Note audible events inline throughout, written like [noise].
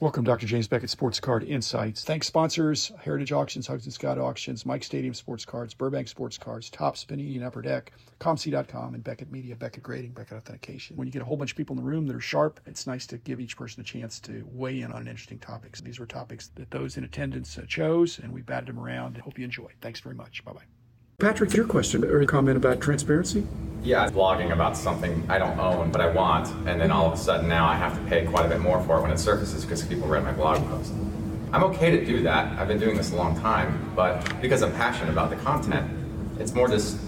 Welcome, Dr. James Beckett, Sports Card Insights. Thanks, sponsors Heritage Auctions, Huggins and Scott Auctions, Mike Stadium Sports Cards, Burbank Sports Cards, Top Spinning and Upper Deck, ComC.com, and Beckett Media, Beckett Grading, Beckett Authentication. When you get a whole bunch of people in the room that are sharp, it's nice to give each person a chance to weigh in on interesting topics. These were topics that those in attendance chose, and we batted them around. Hope you enjoy. Thanks very much. Bye bye. Patrick, your question or comment about transparency? Yeah, blogging about something I don't own but I want, and then all of a sudden now I have to pay quite a bit more for it when it surfaces because people read my blog post. I'm okay to do that. I've been doing this a long time, but because I'm passionate about the content, it's more just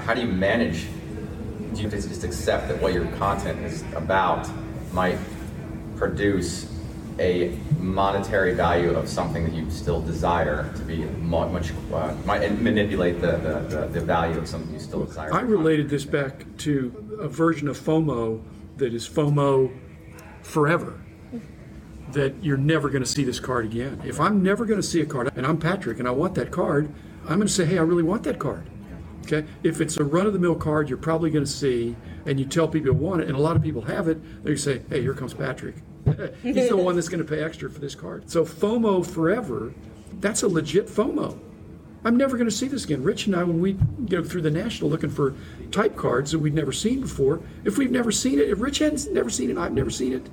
how do you manage? Do you just accept that what your content is about might produce a monetary value of something that you still desire to be much, uh, manipulate the, the, the, value of something you still desire. I related this back to a version of FOMO that is FOMO forever. That you're never going to see this card again. If I'm never going to see a card, and I'm Patrick and I want that card, I'm going to say, hey, I really want that card. Okay? If it's a run of the mill card you're probably going to see, and you tell people you want it, and a lot of people have it, they say, hey, here comes Patrick. [laughs] He's the one that's going to pay extra for this card. So FOMO forever, that's a legit FOMO. I'm never going to see this again. Rich and I, when we go through the national looking for type cards that we've never seen before, if we've never seen it, if Rich has never seen it, I've never seen it.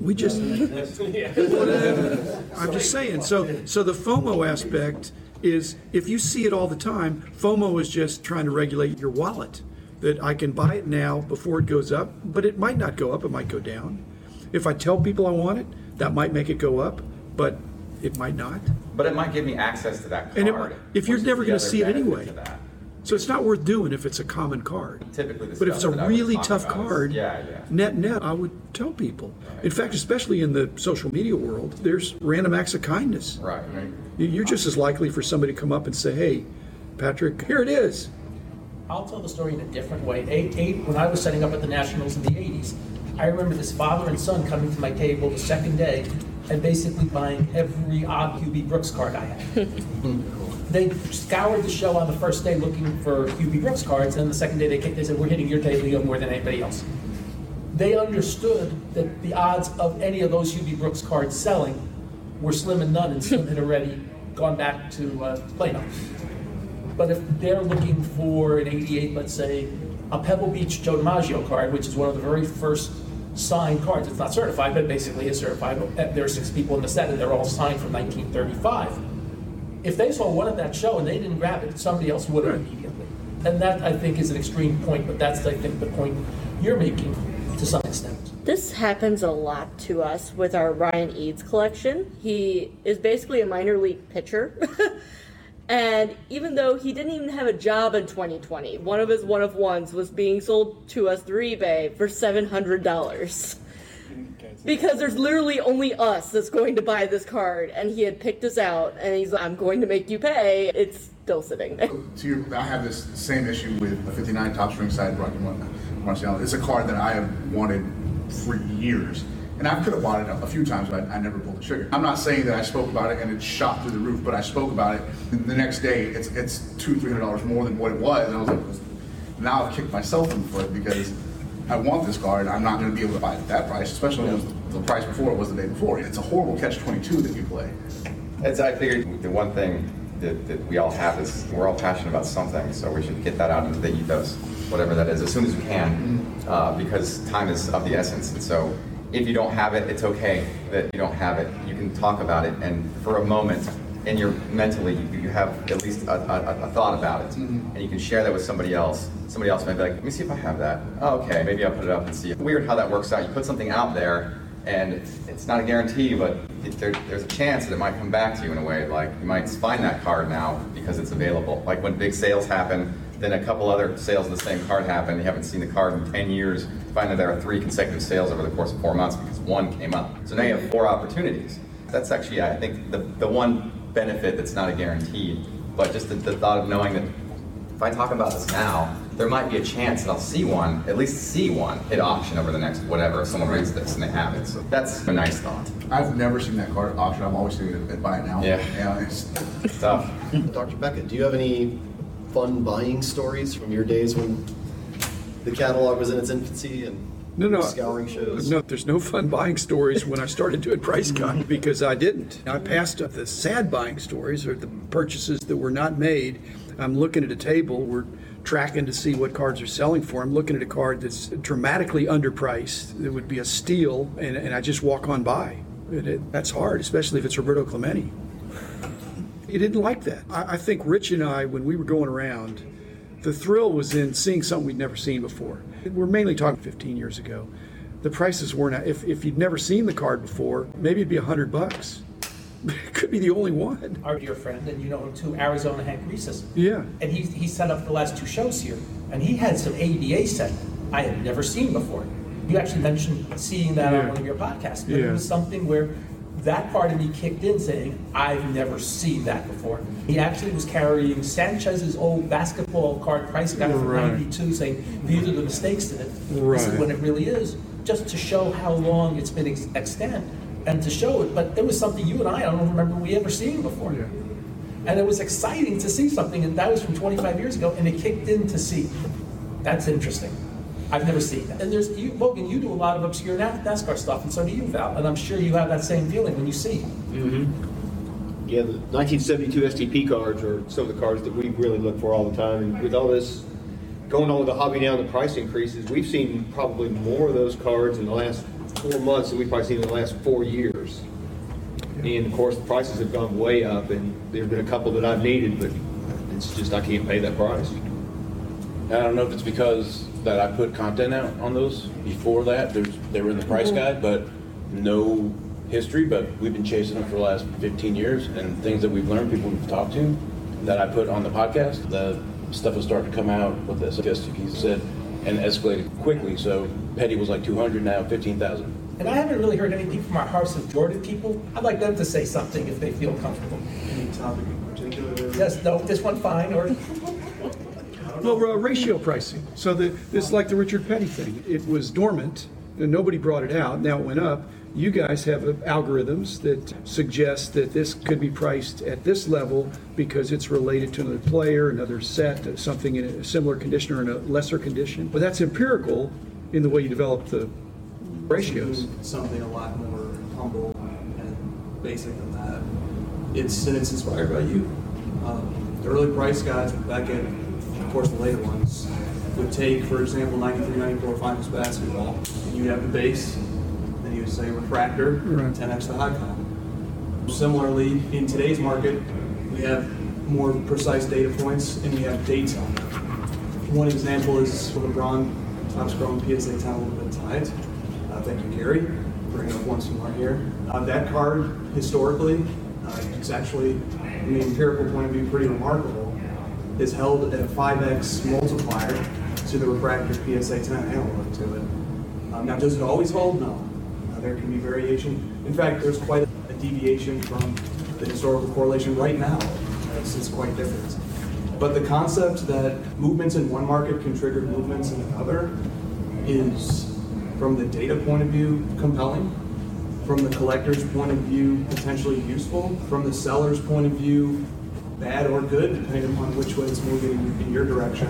We just, [laughs] I'm just saying. So, so the FOMO aspect is if you see it all the time, FOMO is just trying to regulate your wallet. That I can buy it now before it goes up, but it might not go up, it might go down. If I tell people I want it, that might make it go up, but it might not. But it might give me access to that card. And it, if you're never going to see it anyway. So it's not worth doing if it's a common card. Typically, but if it's a really tough card, yeah, yeah. net net, I would tell people. Right. In fact, especially in the social media world, there's random acts of kindness. Right. right. You're just as likely for somebody to come up and say, "Hey, Patrick, here it is." I'll tell the story in a different way. Eight, eight, when I was setting up at the Nationals in the 80s, I remember this father and son coming to my table the second day and basically buying every odd Hubie Brooks card I had. [laughs] they scoured the show on the first day looking for Hubie Brooks cards, and the second day they, came, they said, We're hitting your table, you have more than anybody else. They understood that the odds of any of those Hubie Brooks cards selling were slim and none, and Slim had already gone back to uh, Plano. But if they're looking for an 88, let's say, a Pebble Beach Joe DiMaggio card, which is one of the very first signed cards. It's not certified, but basically is certified. There are six people in the set, and they're all signed from 1935. If they saw one at that show and they didn't grab it, somebody else would have immediately. And that, I think, is an extreme point, but that's, I think, the point you're making to some extent. This happens a lot to us with our Ryan Eades collection. He is basically a minor league pitcher. [laughs] And even though he didn't even have a job in 2020, one of his one of ones was being sold to us through eBay for $700. Because there's literally only us that's going to buy this card, and he had picked us out, and he's like, I'm going to make you pay. It's still sitting there. To your, I have this same issue with the 59 Topps Ringside Rocky Marciano. It's a card that I have wanted for years and I could have bought it a few times, but I never pulled the trigger. I'm not saying that I spoke about it and it shot through the roof, but I spoke about it. The next day, it's it's two, three hundred dollars more than what it was, and I was like, now I've kicked myself in the foot because I want this car and I'm not going to be able to buy it at that price, especially when the price before it was the day before. It's a horrible catch-22 that you play. As I figured the one thing that, that we all have is we're all passionate about something, so we should get that out into the ethos, whatever that is, as soon as we can, mm-hmm. uh, because time is of the essence, and so if you don't have it, it's okay that you don't have it. You can talk about it, and for a moment, and you're mentally, you, you have at least a, a, a thought about it, mm-hmm. and you can share that with somebody else. Somebody else might be like, let me see if I have that. Oh, okay, maybe I'll put it up and see. Weird how that works out. You put something out there, and it's not a guarantee, but it, there, there's a chance that it might come back to you in a way. Like you might find that card now because it's available. Like when big sales happen, then a couple other sales of the same card happen. You haven't seen the card in 10 years. Finally, there are three consecutive sales over the course of four months because one came up. So now you have four opportunities. That's actually, I think, the, the one benefit that's not a guarantee. But just the, the thought of knowing that if I talk about this now, there might be a chance that I'll see one, at least see one, hit auction over the next whatever. If someone reads this and they have it. So that's a nice thought. I've never seen that card at auction. I've always seen it at buy it now. Yeah. Yeah, it's tough. Dr. Beckett, do you have any fun buying stories from your days when the catalog was in its infancy and No, no. scouring shows? No, there's no fun buying stories when I started doing price cut mm-hmm. because I didn't. I passed up the sad buying stories or the purchases that were not made. I'm looking at a table, we're tracking to see what cards are selling for. I'm looking at a card that's dramatically underpriced. It would be a steal, and, and I just walk on by. And it, that's hard, especially if it's Roberto Clemente. He didn't like that. I, I think Rich and I, when we were going around, the thrill was in seeing something we'd never seen before. We're mainly talking 15 years ago. The prices weren't. If, if you'd never seen the card before, maybe it'd be a hundred bucks. It [laughs] could be the only one. Our dear friend, and you know him too, Arizona Hank Reeses. Yeah. And he, he set up the last two shows here, and he had some ADA set I had never seen before. You actually mentioned seeing that on one of your podcasts, but Yeah. it was something where that part of me kicked in saying, I've never seen that before. He actually was carrying Sanchez's old basketball card price guide from Right. 92 saying, these are the mistakes in it. This is Right. when it really is, just to show how long it's been ex- extant and to show it. But there was something you and I, I don't remember we ever seen before. Yeah. And it was exciting to see something, and that was from 25 years ago, and it kicked in to see. That's interesting. I've never seen that. And there's, you, Logan, you do a lot of obscure NASCAR stuff, and so do you, Val. And I'm sure you have that same feeling when you see. Mm-hmm. Yeah, the 1972 STP cards are some of the cards that we really look for all the time. And with all this going on with the hobby now and the price increases, we've seen probably more of those cards in the last four months than we've probably seen in the last four years. And of course, the prices have gone way up, and there's been a couple that I've needed, but it's just I can't pay that price. I don't know if it's because that I put content out on those before that. There's, they were in the price mm-hmm. guide, but no history. But we've been chasing them for the last 15 years, and things that we've learned, people we've talked to, that I put on the podcast. The stuff was starting to come out. with this, I guess he said, and escalated quickly. So Petty was like 200, now 15,000. And I haven't really heard anything from our House of Jordan people. I'd like them to say something if they feel comfortable. Any topic in particular? Yes, no, this one fine, or Well, uh, ratio pricing. So the, this like the Richard Petty thing. It was dormant, and nobody brought it out. Now it went up. You guys have uh, algorithms that suggest that this could be priced at this level because it's related to another player, another set, something in a similar condition or in a lesser condition. But that's empirical in the way you develop the ratios. Something a lot more humble and basic than that. It's and it's inspired by you. Um, the early price guides back in, course, the later ones would take, for example, 93, 94 finals basketball, and you'd have the base, then you would say refractor, Right. 10x the high con. Similarly, in today's market, we have more precise data points and we have dates on them. One example is for LeBron top scoring PSA 10 a little bit tight. Uh, thank you, Gary, bringing up once more here. Uh, that card, historically, uh, it's actually, from the empirical point of view, pretty remarkable. Is held at a 5x multiplier to the refractor PSA 10 analog to it. Um, now, does it always hold? No. Uh, there can be variation. In fact, there's quite a deviation from the historical correlation right now. This is quite different. But the concept that movements in one market can trigger movements in another is, from the data point of view, compelling. From the collector's point of view, potentially useful. From the seller's point of view, bad or good, depending upon which way it's moving in your direction.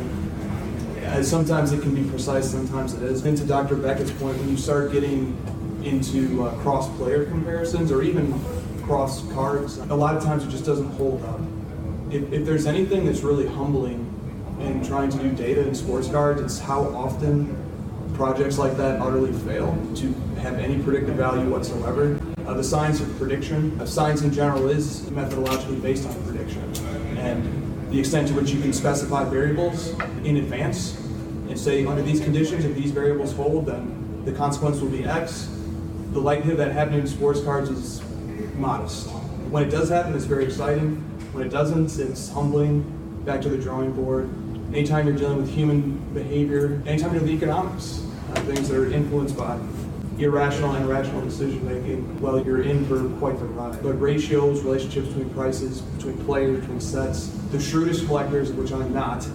Uh, sometimes it can be precise, sometimes it is. And to Dr. Beckett's point, when you start getting into uh, cross-player comparisons or even cross cards, a lot of times it just doesn't hold up. If, if there's anything that's really humbling in trying to do data in sports cards, it's how often projects like that utterly fail to have any predictive value whatsoever. Uh, the science of prediction, uh, science in general is methodologically based on prediction. And the extent to which you can specify variables in advance and say, under these conditions, if these variables hold, then the consequence will be X. The likelihood of that happening in sports cards is modest. When it does happen, it's very exciting. When it doesn't, it's humbling. Back to the drawing board. Anytime you're dealing with human behavior, anytime you're dealing with economics, uh, things that are influenced by irrational and rational decision making, well, you're in for quite the ride. But ratios, relationships between prices, between players, between sets, the shrewdest collectors, which I'm not,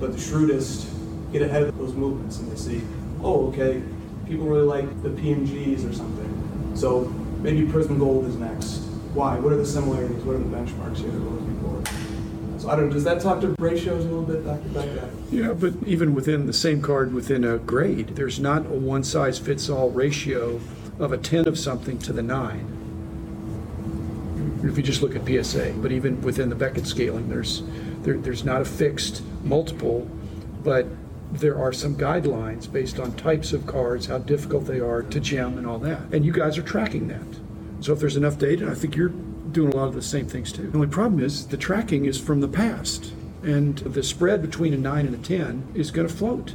but the shrewdest get ahead of those movements and they see, oh, okay, people really like the PMGs or something. So maybe Prism Gold is next. Why? What are the similarities? What are the benchmarks here that we're looking for? So I don't know, does that talk to ratios a little bit, Dr. Beckett? Yeah, but even within the same card within a grade, there's not a one size fits all ratio of a 10 of something to the 9. If you just look at PSA, but even within the Beckett scaling, there's there, there's not a fixed multiple, but there are some guidelines based on types of cards, how difficult they are to gem, and all that. And you guys are tracking that. So if there's enough data, I think you're doing a lot of the same things too. The only problem is the tracking is from the past, and the spread between a 9 and a 10 is going to float.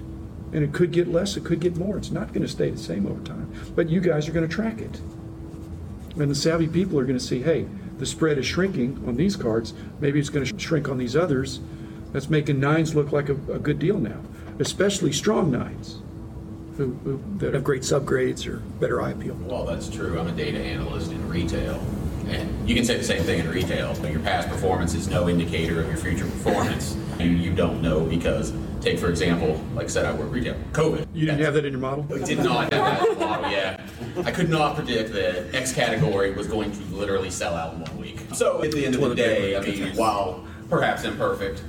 And it could get less, it could get more. It's not going to stay the same over time. But you guys are going to track it. And the savvy people are going to see, hey, the spread is shrinking on these cards. Maybe it's going to shrink on these others. That's making nines look like a, a good deal now, especially strong nines who, who, that have great subgrades or better eye appeal. Well, that's true. I'm a data analyst in retail. And you can say the same thing in retail, but your past performance is no indicator of your future performance. You, you don't know because, take for example, like I said, I work retail. COVID. You didn't have that in your model? I did not have that model, yeah. I could not predict that X category was going to literally sell out in one week. So at the end of the day, I mean, while perhaps imperfect,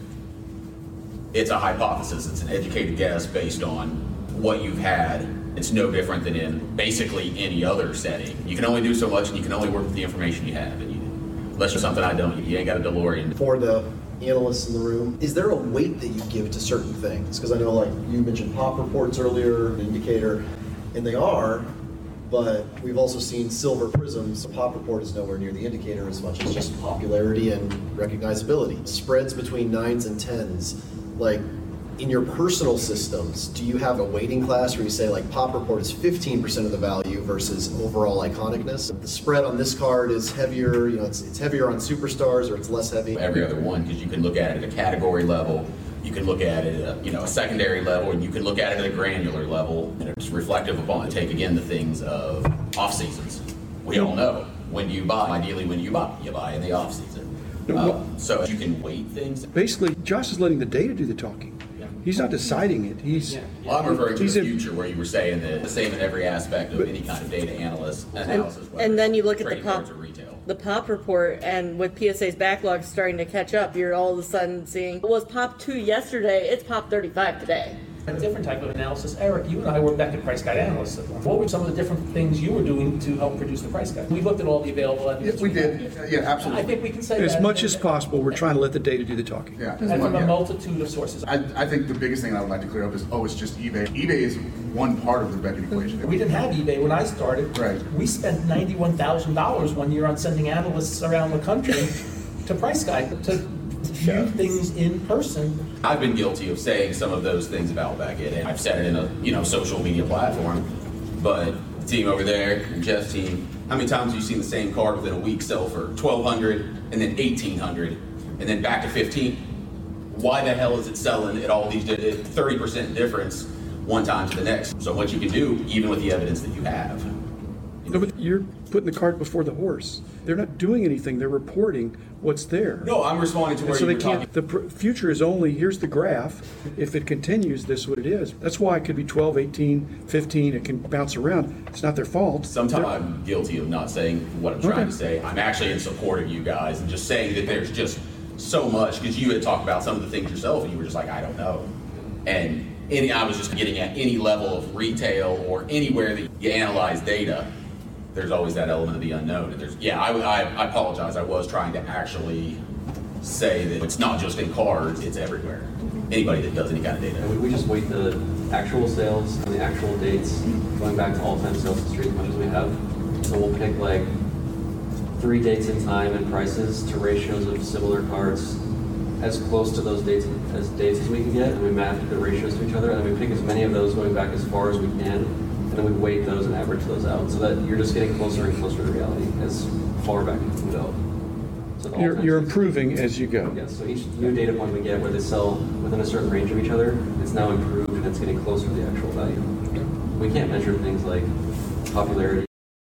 it's a hypothesis. It's an educated guess based on what you've had. It's no different than in basically any other setting. You can only do so much, and you can only work with the information you have. And you, unless you're something I don't, you ain't got a DeLorean. For the analysts in the room, is there a weight that you give to certain things? Because I know, like, you mentioned pop reports earlier, an indicator, and they are, but we've also seen silver prisms. A pop report is nowhere near the indicator as much as just popularity and recognizability. Spreads between nines and tens, like, in your personal systems, do you have a weighting class where you say like pop report is 15% of the value versus overall iconicness? The spread on this card is heavier, you know, it's, it's heavier on superstars or it's less heavy. every other one because you can look at it at a category level, you can look at it at a, you know a secondary level, and you can look at it at a granular level, and it's reflective upon. Take again the things of off seasons. We all know when do you buy. Ideally, when do you buy? You buy in the off season. Uh, so you can weight things. Basically, Josh is letting the data do the talking. He's not deciding it. He's Well, I'm referring to he's the in- future where you were saying that the same in every aspect of any kind of data analyst analysis. whether and then you look at the trading pop cards or retail. the pop report and with psa's backlog starting to catch up you're all of a sudden seeing it was pop 2 yesterday it's pop 35 today A different type of analysis. Eric, you and I were back at Price Guide Analysts. What were some of the different things you were doing to help produce the price guide? We looked at all the available Yeah, evidence. we have. did, yeah, absolutely. I think we can say that. as much as possible. We're trying to let the data do the talking. Yeah. And from a multitude of sources. I, I think the biggest thing I would like to clear up is, oh, it's just eBay. eBay is one part of the Beckett equation. We didn't have eBay when I started. Right. We spent ninety-one thousand dollars one year on sending analysts around the country to Price Guide to view things in person. I've been guilty of saying some of those things about Beckett, and I've said it in a you know social media platform. But the team over there, and Jeff's team, how many times have you seen the same card within a week sell for twelve hundred and then eighteen hundred and then back to fifteen? Why the hell is it selling at all these thirty percent difference one time to the next? So what you can do, even with the evidence that you have. No, but you're putting the cart before the horse. They're not doing anything. They're reporting what's there. No, I'm responding to And where so you they can't. talking. The pr- future is only here's the graph. If it continues, this is what it is. That's why it could be 12, 18, 15. It can bounce around. It's not their fault. Sometimes They're- I'm guilty of not saying what I'm trying Okay. to say. I'm actually in support of you guys and just saying that there's just so much because you had talked about some of the things yourself and you were just like, I don't know. And any, I was just getting at any level of retail or anywhere that you analyze data, there's always that element of the unknown. And there's, yeah, I, I, I apologize. I was trying to actually say that it's not just in cards, it's everywhere. Mm-hmm. Anybody that does any kind of data. And we, we just wait the actual sales and the actual dates, going back to all-time sales history as much as we have. So we'll pick like three dates in time and prices to ratios of similar cards as close to those dates as dates as we can get, and we map the ratios to each other, and we pick as many of those going back as far as we can, and then we weight those and average those out, so that you're just getting closer and closer to reality as far back as you can go. So You're, you're improving as you go. Yes, so each new data point we get where they sell within a certain range of each other, it's now improved and it's getting closer to the actual value. We can't measure things like popularity